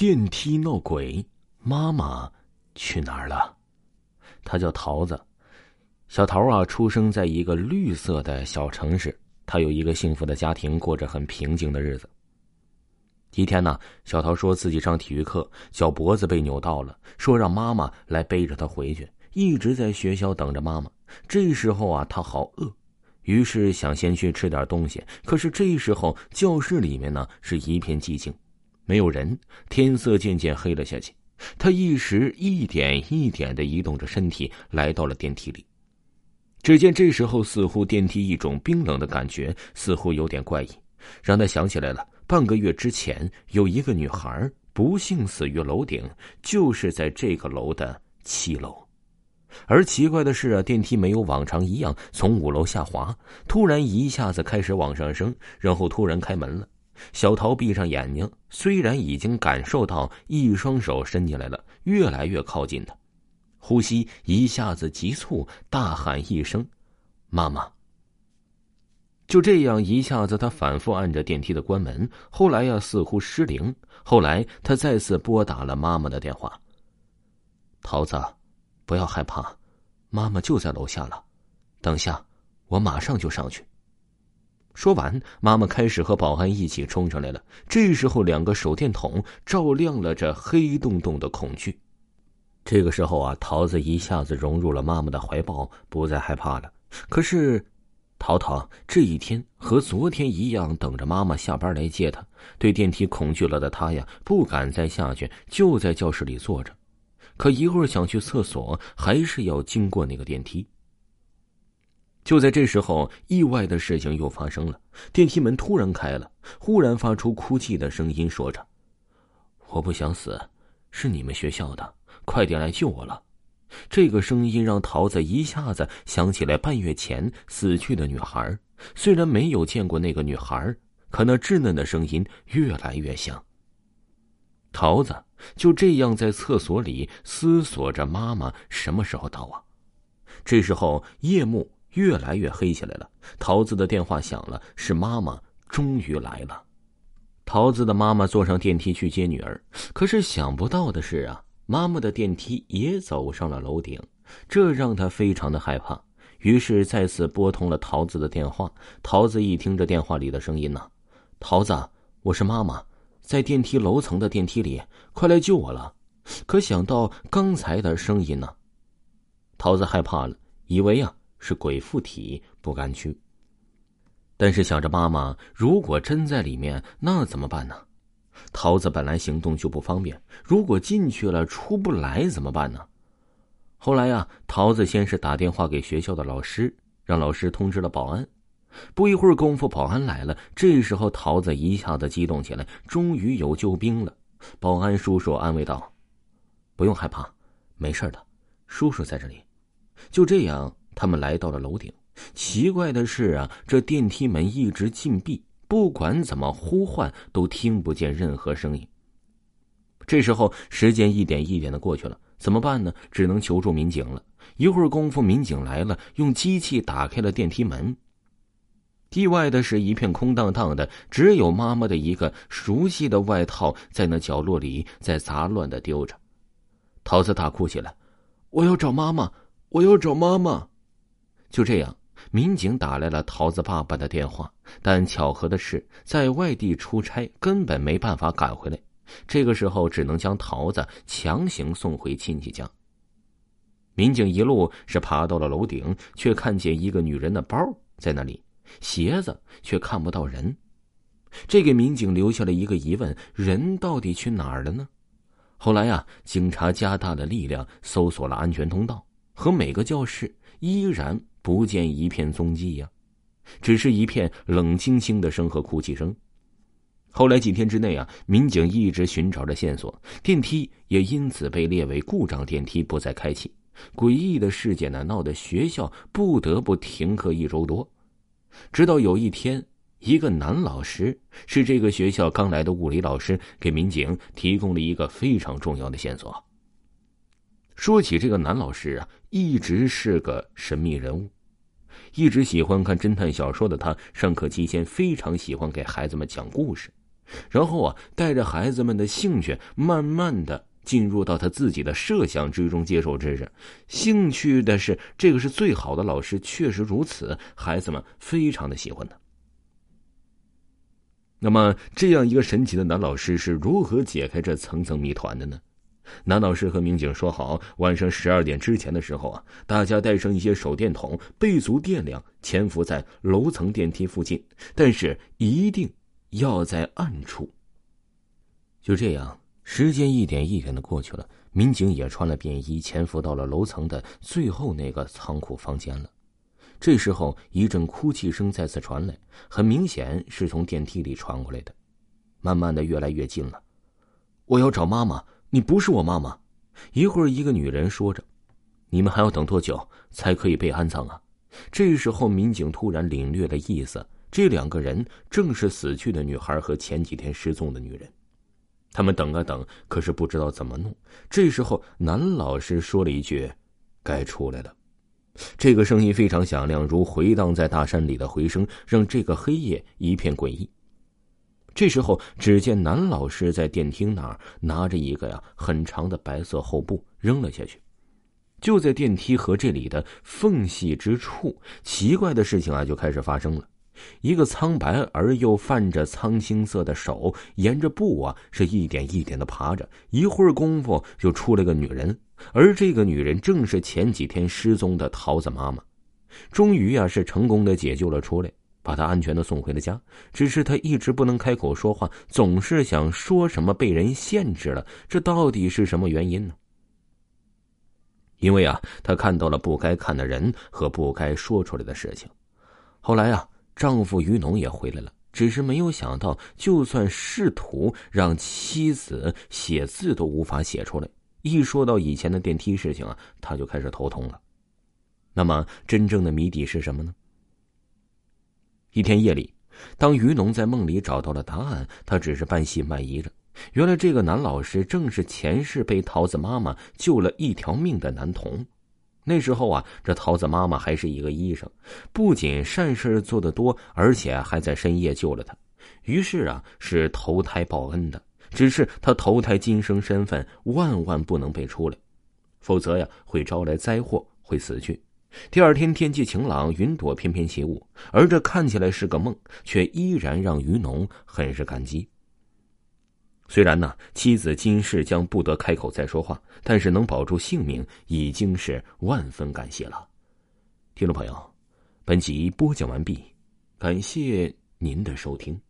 电梯闹鬼，妈妈去哪儿了？他叫桃子，小桃啊，出生在一个绿色的小城市，他有一个幸福的家庭，过着很平静的日子。一天呢，小桃说自己上体育课，脚脖子被扭到了，说让妈妈来背着他回去，一直在学校等着妈妈。这时候啊，他好饿，于是想先去吃点东西。可是这时候教室里面呢是一片寂静，没有人，天色渐渐黑了下去。他一时一点一点的移动着身体，来到了电梯里。只见这时候似乎电梯一种冰冷的感觉，似乎有点怪异，让他想起来了。半个月之前，有一个女孩不幸死于楼顶，就是在这个楼的七楼。而奇怪的是啊，电梯没有往常一样从五楼下滑，突然一下子开始往上升，然后突然开门了。小桃闭上眼睛，虽然已经感受到一双手伸进来了，越来越靠近他，呼吸一下子急促，大喊一声：“妈妈！”就这样，一下子他反复按着电梯的关门。后来呀，似乎失灵。后来他再次拨打了妈妈的电话。桃子，不要害怕，妈妈就在楼下了。等下，我马上就上去。说完，妈妈开始和保安一起冲上来了。这时候，两个手电筒照亮了这黑洞洞的恐惧。这个时候啊，桃子一下子融入了妈妈的怀抱，不再害怕了。可是。淘淘这一天和昨天一样，等着妈妈下班来接他。对电梯恐惧了的他呀，不敢再下去，就在教室里坐着。可一会儿想去厕所，还是要经过那个电梯。就在这时候，意外的事情又发生了：电梯门突然开了，忽然发出哭泣的声音，说着：“我不想死，是你们学校的，快点来救我了。”这个声音让桃子一下子想起来半月前死去的女孩。虽然没有见过那个女孩，可那稚嫩的声音越来越像。桃子就这样在厕所里思索着：妈妈什么时候到啊？这时候夜幕越来越黑起来了。桃子的电话响了，是妈妈终于来了。桃子的妈妈坐上电梯去接女儿，可是想不到的是啊。妈妈的电梯也走上了楼顶，这让她非常的害怕。于是再次拨通了桃子的电话。桃子一听这电话里的声音呢，桃子，我是妈妈，在电梯楼层的电梯里，快来救我了。可想到刚才的声音呢，桃子害怕了，以为啊是鬼附体，不敢去。但是想着妈妈如果真在里面，那怎么办呢？桃子本来行动就不方便，如果进去了出不来怎么办呢？后来呀，桃子先是打电话给学校的老师，让老师通知了保安。不一会儿功夫，保安来了。这时候，桃子一下子激动起来，终于有救兵了。保安叔叔安慰道：“不用害怕，没事的，叔叔在这里。”就这样，他们来到了楼顶。奇怪的是啊，这电梯门一直禁闭。不管怎么呼唤，都听不见任何声音。这时候，时间一点一点的过去了，怎么办呢？只能求助民警了。一会儿功夫，民警来了，用机器打开了电梯门。意外的是，一片空荡荡的，只有妈妈的一个熟悉的外套在那角落里在杂乱的丢着。桃子大哭起来：“我要找妈妈，我要找妈妈！”就这样。民警打来了桃子爸爸的电话，但巧合的是，在外地出差，根本没办法赶回来。这个时候，只能将桃子强行送回亲戚家。民警一路是爬到了楼顶，却看见一个女人的包在那里，鞋子却看不到人。这给民警留下了一个疑问：人到底去哪儿了呢？后来呀，警察加大了力量，搜索了安全通道和每个教室，依然。不见一片踪迹呀，只是一片冷清清的声和哭泣声。后来几天之内啊，民警一直寻找着线索，电梯也因此被列为故障电梯，不再开启。诡异的事件呢，闹得学校不得不停课一周多。直到有一天，一个男老师是这个学校刚来的物理老师，给民警提供了一个非常重要的线索。说起这个男老师啊，一直是个神秘人物。一直喜欢看侦探小说的他，上课期间非常喜欢给孩子们讲故事。然后啊，带着孩子们的兴趣，慢慢的进入到他自己的设想之中，接受知识。兴趣的是，这个是最好的老师，确实如此，孩子们非常的喜欢他。那么，这样一个神奇的男老师是如何解开这层层谜团的呢？男老师和民警说好，晚上十二点之前的时候啊，大家带上一些手电筒，备足电量，潜伏在楼层电梯附近，但是一定。要在暗处。就这样，时间一点一点的过去了，民警也穿了便衣，潜伏到了楼层的最后那个仓库房间了。这时候，一阵哭泣声再次传来，很明显是从电梯里传过来的，慢慢的越来越近了。我要找妈妈，你不是我妈妈。一会儿，一个女人说着：“你们还要等多久才可以被安葬啊？”这时候，民警突然领略了意思。这两个人正是死去的女孩和前几天失踪的女人，他们等啊等，可是不知道怎么弄。这时候，男老师说了一句：“该出来了。”这个声音非常响亮，如回荡在大山里的回声，让这个黑夜一片诡异。这时候，只见男老师在电梯那儿拿着一个呀很长的白色厚布扔了下去。就在电梯和这里的缝隙之处，奇怪的事情啊就开始发生了。一个苍白而又泛着苍青色的手，沿着布啊，是一点一点的爬着。一会儿功夫，就出来个女人，而这个女人正是前几天失踪的桃子妈妈。终于啊，是成功的解救了出来，把她安全的送回了家。只是她一直不能开口说话，总是想说什么被人限制了。这到底是什么原因呢？因为啊，她看到了不该看的人和不该说出来的事情。后来啊。丈夫于农也回来了，只是没有想到，就算试图让妻子写字都无法写出来。一说到以前的电梯事情啊，他就开始头痛了。那么，真正的谜底是什么呢？一天夜里，当于农在梦里找到了答案，他只是半信半疑着。原来，这个男老师正是前世被桃子妈妈救了一条命的男童。那时候啊，这桃子妈妈还是一个医生，不仅善事做得多，而且还在深夜救了他。于是啊，是投胎报恩的。只是他投胎今生身份万万不能被出来，否则呀，会招来灾祸，会死去。第二天天气晴朗，云朵翩翩起舞，而这看起来是个梦，却依然让于农很是感激。虽然呢，妻子今世将不得开口再说话，但是能保住性命，已经是万分感谢了。听众朋友，本集播讲完毕，感谢您的收听。